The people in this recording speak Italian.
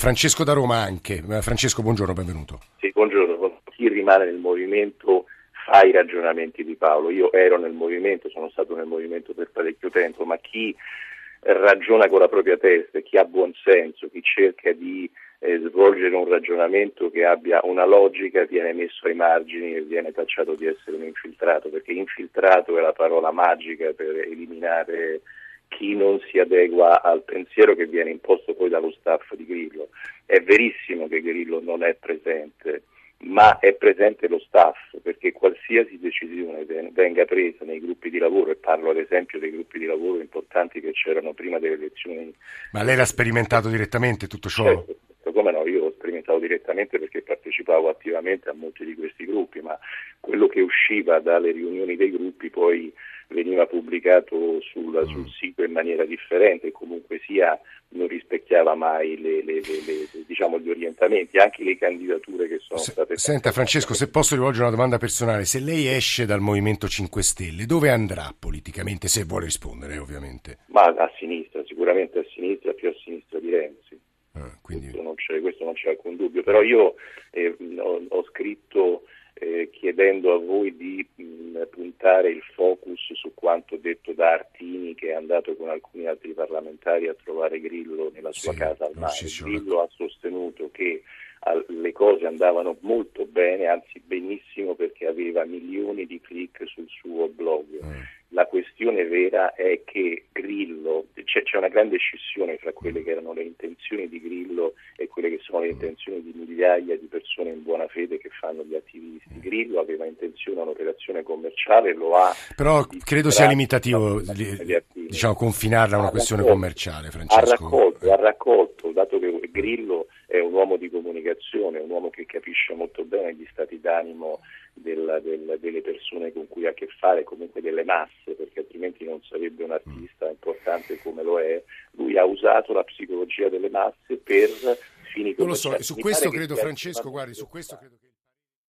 Francesco da Roma anche. Francesco, buongiorno, benvenuto. Sì, buongiorno. Chi rimane nel movimento fa i ragionamenti di Paolo. Io ero nel movimento, sono stato nel movimento per parecchio tempo, ma chi ragiona con la propria testa, chi ha buon senso, chi cerca di eh, svolgere un ragionamento che abbia una logica viene messo ai margini e viene tacciato di essere un infiltrato, perché infiltrato è la parola magica per eliminare chi non si adegua al pensiero che viene imposto poi dallo staff di Grillo. È verissimo che Grillo non è presente, ma è presente lo staff perché qualsiasi decisione venga presa nei gruppi di lavoro, e parlo ad esempio dei gruppi di lavoro importanti che c'erano prima delle elezioni. Ma lei l'ha sperimentato direttamente tutto ciò? Certo, come no, io ho sperimentato direttamente perché partecipavo attivamente a molti di questi gruppi, ma quello che usciva dalle riunioni dei gruppi poi veniva pubblicato sul, mm. sul sito in maniera differente e comunque sia non rispecchiava mai le, le, le, diciamo, gli orientamenti, anche le candidature che sono se, state Senta Francesco, se posso rivolgere una domanda personale, se lei esce dal Movimento 5 Stelle, dove andrà politicamente, se vuole rispondere ovviamente? Ma a sinistra, sicuramente a sinistra, più a sinistra di Renzi. Ah, quindi... questo, non questo, non c'è, alcun dubbio, però io eh, ho, ho, scritto eh, chiedendo a voi di mh, puntare il focus su quanto detto da Artini che è andato con alcuni altri parlamentari a trovare Grillo nella sua sì, casa al mare. Grillo ha sostenuto che cose andavano molto bene, anzi benissimo perché aveva milioni di click sul suo blog. Mm. La questione vera è che Grillo, c'è, c'è, una grande scissione tra quelle che erano le intenzioni di Grillo e quelle che sono le intenzioni di migliaia di persone in buona fede che fanno gli attivisti. Grillo aveva intenzione un'operazione commerciale, lo ha. Però credo sia limitativo diciamo, confinarla a una questione raccolto, commerciale, Francesco. Ha raccolto, ha raccolto, dato che Grillo è un uomo di comunicazione, un uomo che capisce molto bene gli stati d'animo del, del, delle persone con cui ha a che fare, comunque delle masse, perché altrimenti non sarebbe un artista importante come lo è. Lui ha usato la psicologia delle masse per fini commerciali. Non lo so, su questo credo, Francesco, guardi, su questo credo che...